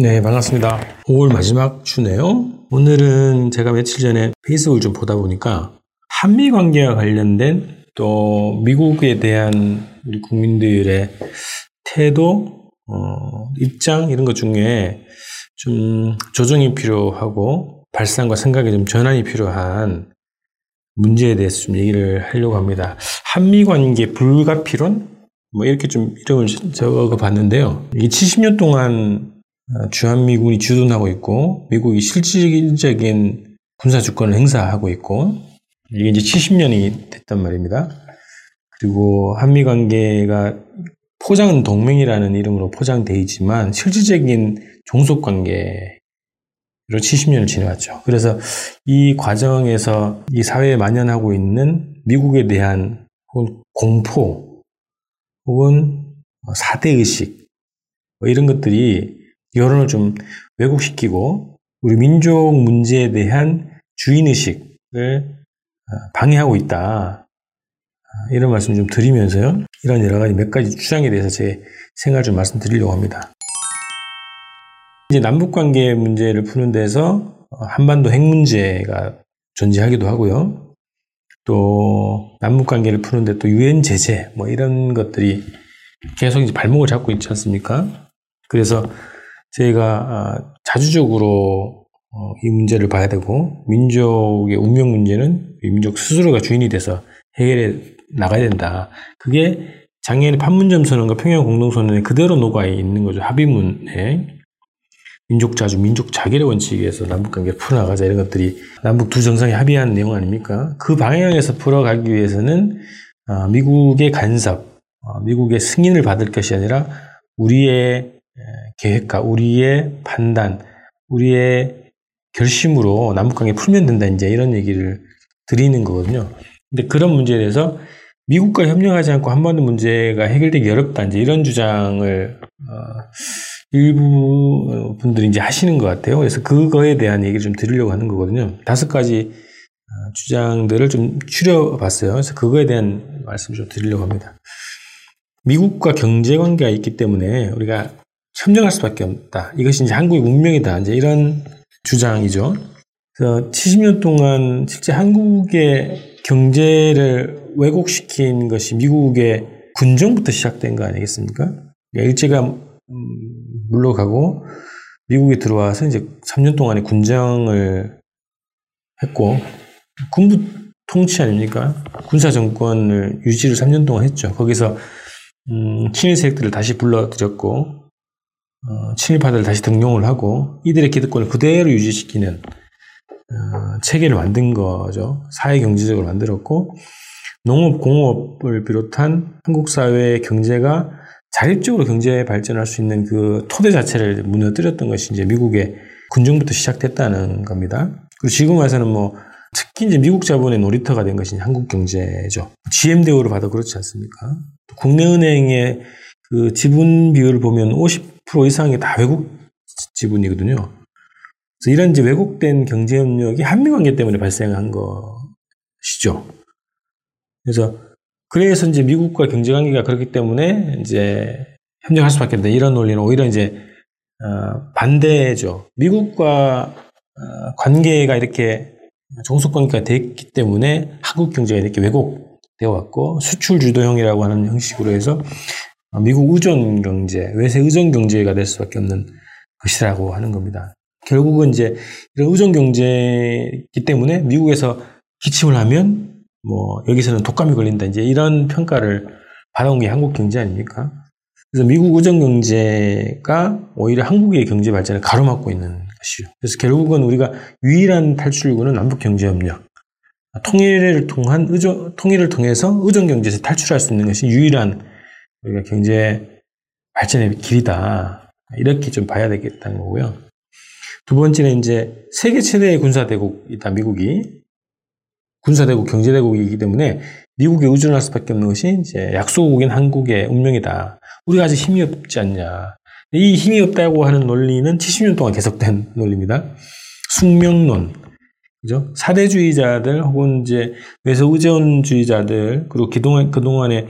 네, 반갑습니다. 5월 마지막 주네요. 오늘은 제가 며칠 전에 페이스북을 좀 보다 보니까 한미 관계와 관련된 또 미국에 대한 우리 국민들의 태도, 어, 입장 이런 것 중에 좀 조정이 필요하고 발상과 생각에 좀 전환이 필요한 문제에 대해서 좀 얘기를 하려고 합니다. 한미 관계 불가피론? 뭐 이렇게 좀 이름을 적어 봤는데요. 이게 70년 동안 주한미군이 주둔하고 있고 미국이 실질적인 군사 주권을 행사하고 있고 이게 이제 70년이 됐단 말입니다. 그리고 한미 관계가 포장은 동맹이라는 이름으로 포장되어 있지만 실질적인 종속 관계로 70년을 지나왔죠. 그래서 이 과정에서 이 사회에 만연하고 있는 미국에 대한 공포 혹은 사대의식 뭐 이런 것들이 여론을 좀 왜곡시키고 우리 민족 문제에 대한 주인의식을 방해하고 있다. 이런 말씀 좀 드리면서요. 이런 여러 가지 몇 가지 주장에 대해서 제 생각을 좀 말씀드리려고 합니다. 이제 남북 관계 문제를 푸는 데서 한반도 핵 문제가 존재하기도 하고요. 또 남북 관계를 푸는데 또 유엔 제재 뭐 이런 것들이 계속 이제 발목을 잡고 있지 않습니까? 그래서 저희가 자주적으로 어, 이 문제를 봐야 되고 민족의 운명 문제는 민족 스스로가 주인이 돼서 해결해 나가야 된다. 그게 작년에 판문점 선언과 평양 공동 선언에 그대로 녹아 있는 거죠. 합의문에 민족 자주, 민족 자결의 원칙에서 남북 관계를 풀어나가자 이런 것들이 남북 두 정상이 합의한 내용 아닙니까? 그 방향에서 풀어가기 위해서는 어, 미국의 간섭, 어, 미국의 승인을 받을 것이 아니라 우리의 계획과 우리의 판단, 우리의 결심으로 남북관계 풀면 된다 이제 이런 얘기를 드리는 거거든요. 근데 그런 문제에 대해서 미국과 협력하지 않고 한반도 문제가 해결되기 어렵다 이제 이런 주장을 어, 일부 분들이 이제 하시는 것 같아요. 그래서 그거에 대한 얘기를 좀 드리려고 하는 거거든요. 다섯 가지 어, 주장들을 좀 추려봤어요. 그래서 그거에 대한 말씀 좀 드리려고 합니다. 미국과 경제 관계가 있기 때문에 우리가 협력할 수밖에 없다. 이것이 이제 한국의 운명이다. 이제 이런 주장이죠. 그래서 70년 동안 실제 한국의 경제를 왜곡시킨 것이 미국의 군정부터 시작된 거 아니겠습니까? 그러니까 일제가 음, 물러가고 미국에 들어와서 이제 3년 동안의 군정을 했고 군부 통치 아닙니까? 군사 정권을 유지를 3년 동안 했죠. 거기서 음, 친일 세력들을 다시 불러들였고 어, 친일파들을 다시 등용을 하고 이들의 기득권을 그대로 유지시키는 어, 체계를 만든 거죠. 사회 경제적으로 만들었고 농업, 공업을 비롯한 한국 사회의 경제가 자립적으로 경제 발전할 수 있는 그 토대 자체를 무너뜨렸던 것이 이제 미국의 군정부터 시작됐다는 겁니다. 그리고 지금 와서는 뭐 특히 이제 미국 자본의 놀이터가 된 것이 한국 경제죠. GM 대우를 봐도 그렇지 않습니까? 국내 은행의 그 지분 비율을 보면 50% 이상이 다 외국 지분이거든요. 그래서 이런 이제 왜곡된 경제 협력이 한미 관계 때문에 발생한 것이죠. 그래서 그래서 이제 미국과 경제 관계가 그렇기 때문에 이제 협력할 수밖에 없다. 이런 논리는 오히려 이제 어, 반대죠. 미국과 어, 관계가 이렇게 종속 관계가 됐기 때문에 한국 경제가 이렇게 왜곡되어 왔고 수출 주도형이라고 하는 형식으로 해서 미국 의존 경제, 외세 의존 경제가 될 수밖에 없는 것이라고 하는 겁니다. 결국은 이제 이런 의존 경제이기 때문에 미국에서 기침을 하면 뭐 여기서는 독감이 걸린다 이제 이런 평가를 받아온 게 한국 경제 아닙니까? 그래서 미국 의존 경제가 오히려 한국의 경제 발전을 가로막고 있는 것이죠. 그래서 결국은 우리가 유일한 탈출구는 남북 경제 협력, 통일을 통한 의존 통일을 통해서 의존 경제에서 탈출할 수 있는 것이 유일한 우리가 경제 발전의 길이다. 이렇게 좀 봐야 되겠다는 거고요. 두 번째는 이제 세계 최대의 군사대국이다, 미국이. 군사대국, 경제대국이기 때문에 미국에 의존할 수밖에 없는 것이 이제 약소국인 한국의 운명이다. 우리가 아직 힘이 없지 않냐. 이 힘이 없다고 하는 논리는 70년 동안 계속된 논리입니다. 숙명론. 그죠? 사대주의자들 혹은 이제 외서 의존주의자들 그리고 그동안, 그동안에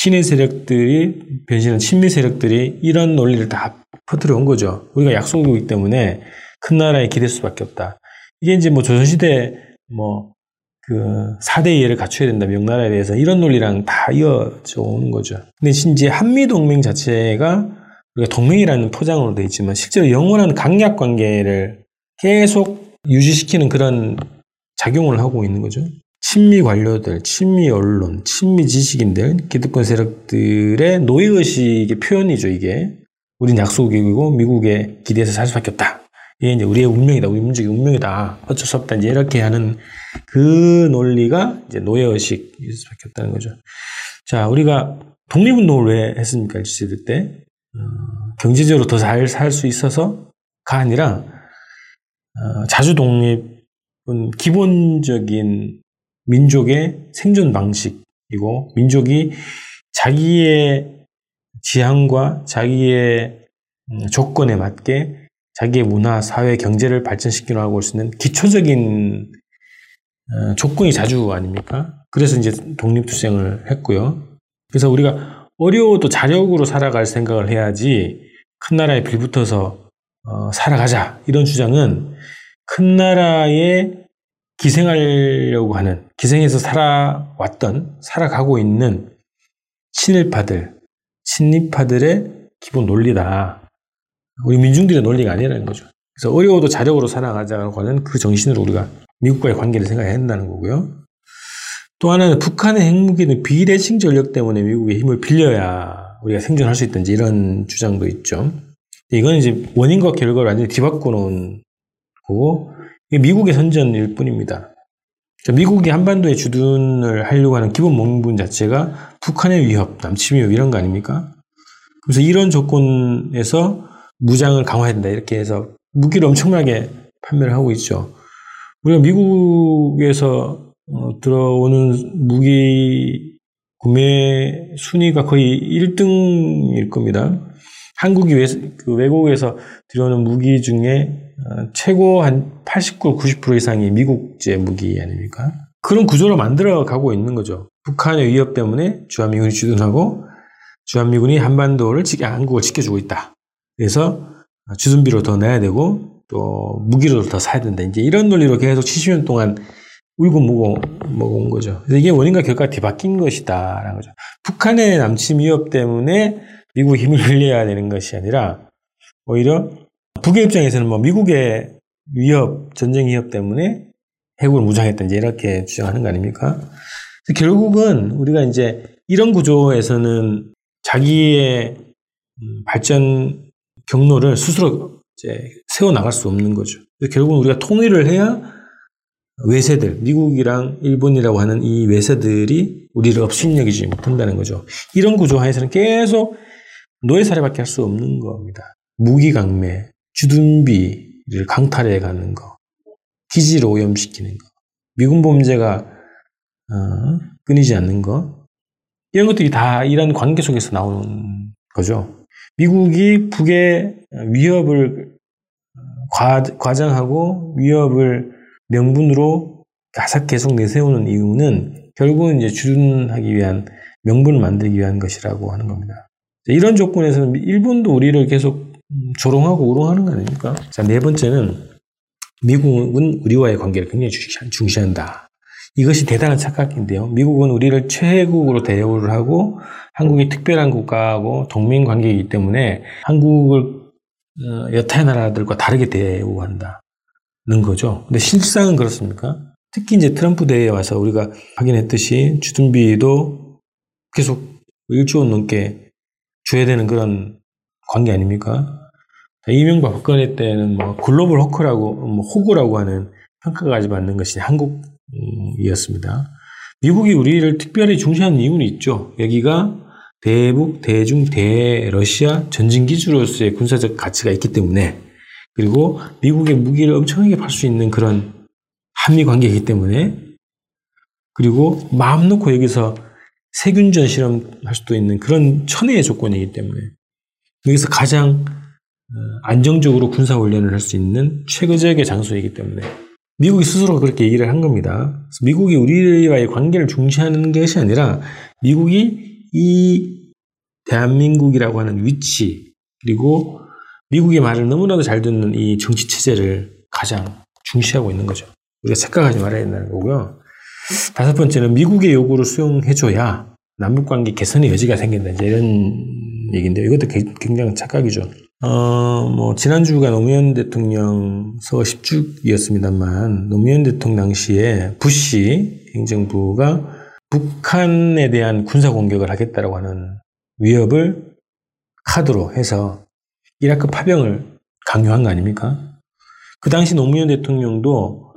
친일 세력들이 변신한 친미 세력들이 이런 논리를 다 퍼뜨려 온 거죠. 우리가 약속이기 때문에 큰 나라에 기댈 수밖에 없다. 이게 이제 뭐 조선시대 뭐 그 4대 이해를 갖춰야 된다. 명나라에 대해서 이런 논리랑 다 이어져 오는 거죠. 근데 이제 한미동맹 자체가 우리가 동맹이라는 포장으로 되어 있지만 실제로 영원한 강약 관계를 계속 유지시키는 그런 작용을 하고 있는 거죠. 친미 관료들, 친미 언론, 친미 지식인들, 기득권 세력들의 노예의식의 표현이죠, 이게. 우린 약속이고 미국에 기대해서 살 수밖에 없다. 이게 이제 우리의 운명이다. 우리 민족의 운명이다. 어쩔 수 없다. 이제 이렇게 하는 그 논리가 이제 노예의식일 수밖에 없다는 거죠. 자, 우리가 독립운동을 왜 했습니까? 일시대 때. 어, 경제적으로 더 잘 살 수 있어서가 아니라, 어, 자주 독립은 기본적인 민족의 생존 방식이고, 민족이 자기의 지향과 자기의 음, 조건에 맞게 자기의 문화, 사회, 경제를 발전시키려고 할수 있는 기초적인 어, 조건이 자주 아닙니까? 그래서 이제 독립투쟁을 했고요. 그래서 우리가 어려워도 자력으로 살아갈 생각을 해야지 큰 나라에 빌붙어서 어, 살아가자 이런 주장은 큰 나라에 기생하려고 하는 기생해서 살아왔던 살아가고 있는 친일파들 친일파들의 기본 논리다. 우리 민중들의 논리가 아니라는 거죠. 그래서 어려워도 자력으로 살아가자고 하는 그 정신으로 우리가 미국과의 관계를 생각해야 한다는 거고요. 또 하나는 북한의 핵무기는 비대칭 전력 때문에 미국의 힘을 빌려야 우리가 생존할 수 있든지 이런 주장도 있죠. 이건 이제 원인과 결과를 완전히 뒤바꿔 놓은 거고, 미국의 선전일 뿐입니다. 미국이 한반도에 주둔을 하려고 하는 기본 명분 자체가 북한의 위협, 남침 위협 이런 거 아닙니까? 그래서 이런 조건에서 무장을 강화해야 된다 이렇게 해서 무기를 엄청나게 판매를 하고 있죠. 우리가 미국에서 어, 들어오는 무기 구매 순위가 거의 1등일 겁니다. 한국이 외, 그 외국에서 들여오는 무기 중에 어, 최고 한 89, 90% 이상이 미국제 무기 아닙니까? 그런 구조로 만들어 가고 있는 거죠. 북한의 위협 때문에 주한미군이 주둔하고 주한미군이 한반도를 한국을 지켜주고 있다. 그래서 주둔비로 더 내야 되고 또 무기로 더 사야 된다. 이제 이런 논리로 계속 70년 동안 울고 먹어 먹은 거죠. 이게 원인과 결과가 뒤바뀐 것이다라는 거죠. 북한의 남침 위협 때문에 미국 힘을 빌려야 되는 것이 아니라 오히려 북의 입장에서는 뭐 미국의 위협, 전쟁 위협 때문에 해국을 무장했던지 이렇게 주장하는 거 아닙니까? 결국은 우리가 이제 이런 구조에서는 자기의 음, 발전 경로를 스스로 이제 세워 나갈 수 없는 거죠. 결국은 우리가 통일을 해야 외세들, 미국이랑 일본이라고 하는 이 외세들이 우리를 업신여기지 못한다는 거죠. 이런 구조 하에서는 계속 노예 살해밖에 할 수 없는 겁니다. 무기 강매, 주둔비를 강탈해 가는 거, 기지를 오염시키는 거, 미군 범죄가 어, 끊이지 않는 거, 이런 것들이 다 이런 관계 속에서 나오는 거죠. 미국이 북의 위협을 과, 과장하고 위협을 명분으로 가삭 계속 내세우는 이유는 결국은 이제 주둔하기 위한 명분을 만들기 위한 것이라고 하는 겁니다. 이런 조건에서는 일본도 우리를 계속 조롱하고 우롱하는 거 아닙니까? 자, 네 번째는 미국은 우리와의 관계를 굉장히 중시한다. 이것이 대단한 착각인데요. 미국은 우리를 최고으로 대우를 하고 한국이 특별한 국가하고 동맹 관계이기 때문에 한국을 어, 여타의 나라들과 다르게 대우한다는 거죠. 근데 실상은 그렇습니까? 특히 이제 트럼프 대회에 와서 우리가 확인했듯이 주둔비도 계속 일조 원 넘게 줘야 되는 그런 관계 아닙니까? 이명박 박근혜 때는 뭐 글로벌 호크라고, 뭐 호구라고 하는 평가까지 받는 것이 한국이었습니다. 미국이 우리를 특별히 중시하는 이유는 있죠. 여기가 대북, 대중, 대러시아 전진기주로서의 군사적 가치가 있기 때문에 그리고 미국의 무기를 엄청나게 팔 수 있는 그런 한미 관계이기 때문에 그리고 마음 놓고 여기서 세균전 실험할 수도 있는 그런 천혜의 조건이기 때문에 여기서 가장 어, 안정적으로 군사훈련을 할 수 있는 최고적의 장소이기 때문에 미국이 스스로 그렇게 얘기를 한 겁니다. 미국이 우리와의 관계를 중시하는 것이 아니라 미국이 이 대한민국이라고 하는 위치 그리고 미국의 말을 너무나도 잘 듣는 이 정치 체제를 가장 중시하고 있는 거죠. 우리가 착각하지 말아야 된다는 거고요. 다섯 번째는 미국의 요구를 수용해줘야 남북 관계 개선의 여지가 생긴다. 이제 이런 얘기인데요. 이것도 굉장히 착각이죠. 어, 뭐, 지난주가 노무현 대통령 서 10주기였습니다만, 노무현 대통령 당시에 부시 행정부가 북한에 대한 군사 공격을 하겠다라고 하는 위협을 카드로 해서 이라크 파병을 강요한 거 아닙니까? 그 당시 노무현 대통령도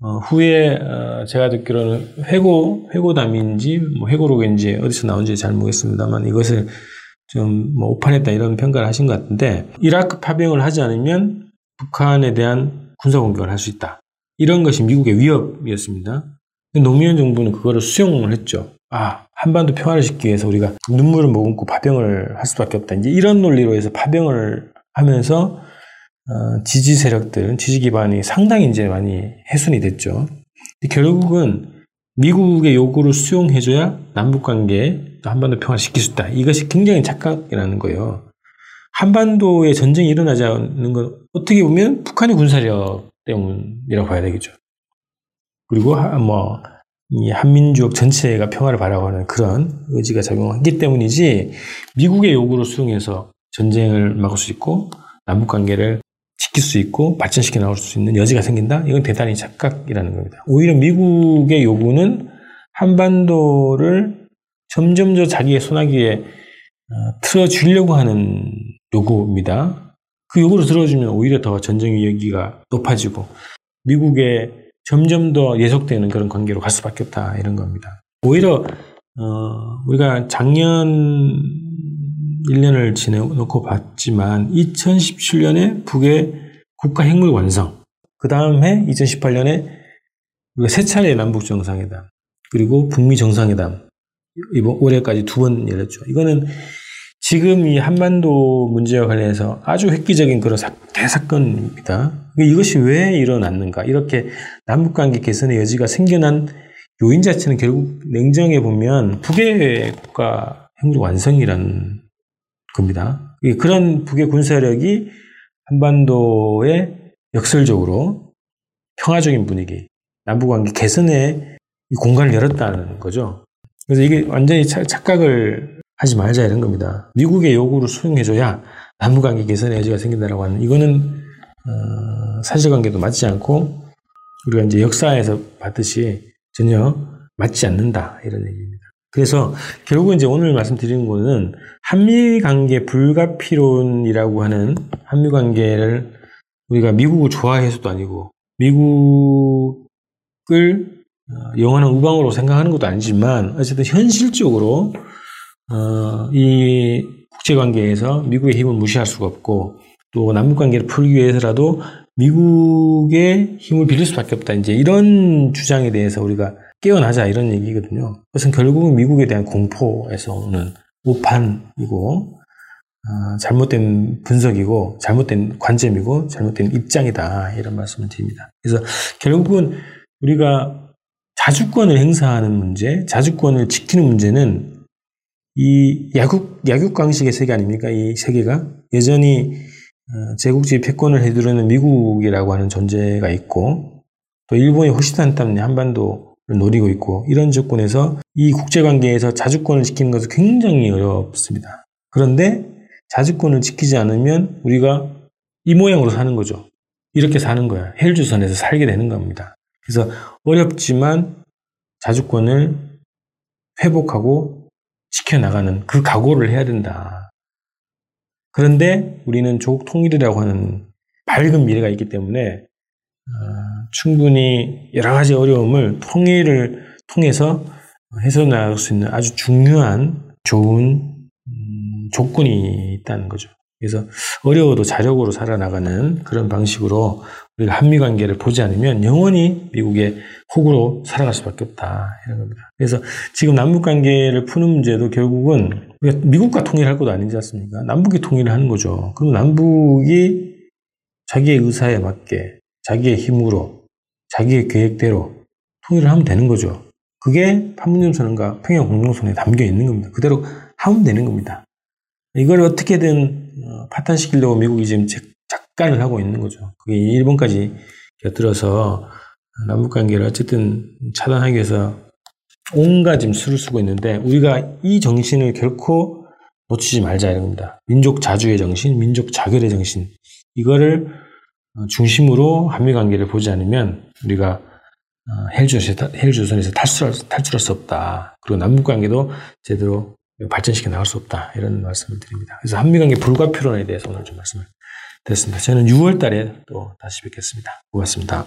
어, 후에 어, 제가 듣기로는 회고 회고담인지 뭐 회고록인지 어디서 나온지 잘 모르겠습니다만 이것을 좀 뭐 오판했다 이런 평가를 하신 것 같은데 이라크 파병을 하지 않으면 북한에 대한 군사 공격을 할 수 있다 이런 것이 미국의 위협이었습니다. 노무현 정부는 그거를 수용을 했죠. 아 한반도 평화를 짓기 위해서 우리가 눈물을 머금고 파병을 할 수밖에 없다. 이제 이런 논리로 해서 파병을 하면서 어, 지지 세력들, 지지 기반이 상당히 이제 많이 해순이 됐죠. 결국은 미국의 요구를 수용해줘야 남북 관계 한반도 평화를 시킬 수 있다. 이것이 굉장히 착각이라는 거예요. 한반도에 전쟁이 일어나지 않는 건 어떻게 보면 북한의 군사력 때문이라고 봐야 되겠죠. 그리고 뭐 한민족 전체가 평화를 바라보는 그런 의지가 작용하기 때문이지 미국의 요구를 수용해서 전쟁을 막을 수 있고 남북 관계를 지킬 수 있고 발전시켜 나올 수 있는 여지가 생긴다? 이건 대단히 착각이라는 겁니다. 오히려 미국의 요구는 한반도를 점점 더 자기의 손아귀에 어, 틀어주려고 하는 요구입니다. 그 요구를 들어주면 오히려 더 전쟁의 여기가 높아지고 미국에 점점 더 예속되는 그런 관계로 갈 수밖에 없다 이런 겁니다. 오히려 어, 우리가 작년 1년을 지내놓고 봤지만 2017년에 북의 국가 핵물 완성, 그 다음 해 2018년에 우리가 세 차례 남북 정상회담, 그리고 북미 정상회담 이번 올해까지 두 번 열렸죠. 이거는 지금 이 한반도 문제와 관련해서 아주 획기적인 그런 대사건입니다. 이것이 왜 일어났는가? 이렇게 남북관계 개선의 여지가 생겨난 요인 자체는 결국 냉정해 보면 북의 국가 핵무력 완성이라는 겁니다. 그런 북의 군사력이 한반도에 역설적으로 평화적인 분위기, 남북관계 개선에 공간을 열었다는 거죠. 그래서 이게 완전히 착각을 하지 말자 이런 겁니다. 미국의 요구를 수용해줘야 남북관계 개선의 여지가 생긴다라고 하는 이거는 어, 사실관계도 맞지 않고 우리가 이제 역사에서 봤듯이 전혀 맞지 않는다 이런 얘기입니다. 그래서 결국은 이제 오늘 말씀드리는 거는 한미 관계 불가피론이라고 하는 한미 관계를 우리가 미국을 좋아해서도 아니고 미국을 어, 영원한 우방으로 생각하는 것도 아니지만 어쨌든 현실적으로 어, 이 국제 관계에서 미국의 힘을 무시할 수가 없고 또 남북 관계를 풀기 위해서라도 미국의 힘을 빌릴 수밖에 없다. 이제 이런 주장에 대해서 우리가 깨어나자 이런 얘기거든요. 그것은 결국은 미국에 대한 공포에서 오는 오판이고 어, 잘못된 분석이고 잘못된 관점이고 잘못된 입장이다 이런 말씀을 드립니다. 그래서 결국은 우리가 자주권을 행사하는 문제, 자주권을 지키는 문제는 이 야국 야국 강식의 세계 아닙니까? 이 세계가 여전히 어, 제국주의 패권을 해두려는 미국이라고 하는 존재가 있고 또 일본이 호시탄 땀내 한반도 노리고 있고 이런 조건에서 이 국제관계에서 자주권을 지키는 것은 굉장히 어렵습니다. 그런데 자주권을 지키지 않으면 우리가 이 모양으로 사는 거죠. 이렇게 사는 거야. 헬주선에서 살게 되는 겁니다. 그래서 어렵지만 자주권을 회복하고 지켜나가는 그 각오를 해야 된다. 그런데 우리는 조국 통일이라고 하는 밝은 미래가 있기 때문에 어, 충분히 여러 가지 어려움을 통일을 통해서 해소나갈 수 있는 아주 중요한 좋은 음, 조건이 있다는 거죠. 그래서 어려워도 자력으로 살아나가는 그런 방식으로 우리가 한미 관계를 보지 않으면 영원히 미국의 호구로 살아갈 수밖에 없다 이런 겁니다. 그래서 지금 남북 관계를 푸는 문제도 결국은 우리가 미국과 통일할 것도 아니지 않습니까? 남북이 통일을 하는 거죠. 그럼 남북이 자기의 의사에 맞게 자기의 힘으로, 자기의 계획대로 통일을 하면 되는 거죠. 그게 판문점 선언과 평양 공동선언에 담겨 있는 겁니다. 그대로 하면 되는 겁니다. 이걸 어떻게든 어, 파탄시키려고 미국이 지금 작간을 하고 있는 거죠. 그게 일본까지 곁들어서 남북 관계를 어쨌든 차단하기 위해서 온갖 지금 수를 쓰고 있는데 우리가 이 정신을 결코 놓치지 말자 이런 겁니다. 민족 자주의 정신, 민족 자결의 정신 이거를 어, 중심으로 한미 관계를 보지 않으면 우리가 어, 헬조선에서 탈출할, 탈출할 수 없다. 그리고 남북 관계도 제대로 발전시켜 나갈 수 없다. 이런 말씀을 드립니다. 그래서 한미 관계 불가피론에 대해서 오늘 좀 말씀을 드렸습니다. 저는 6월 달에 또 다시 뵙겠습니다. 고맙습니다.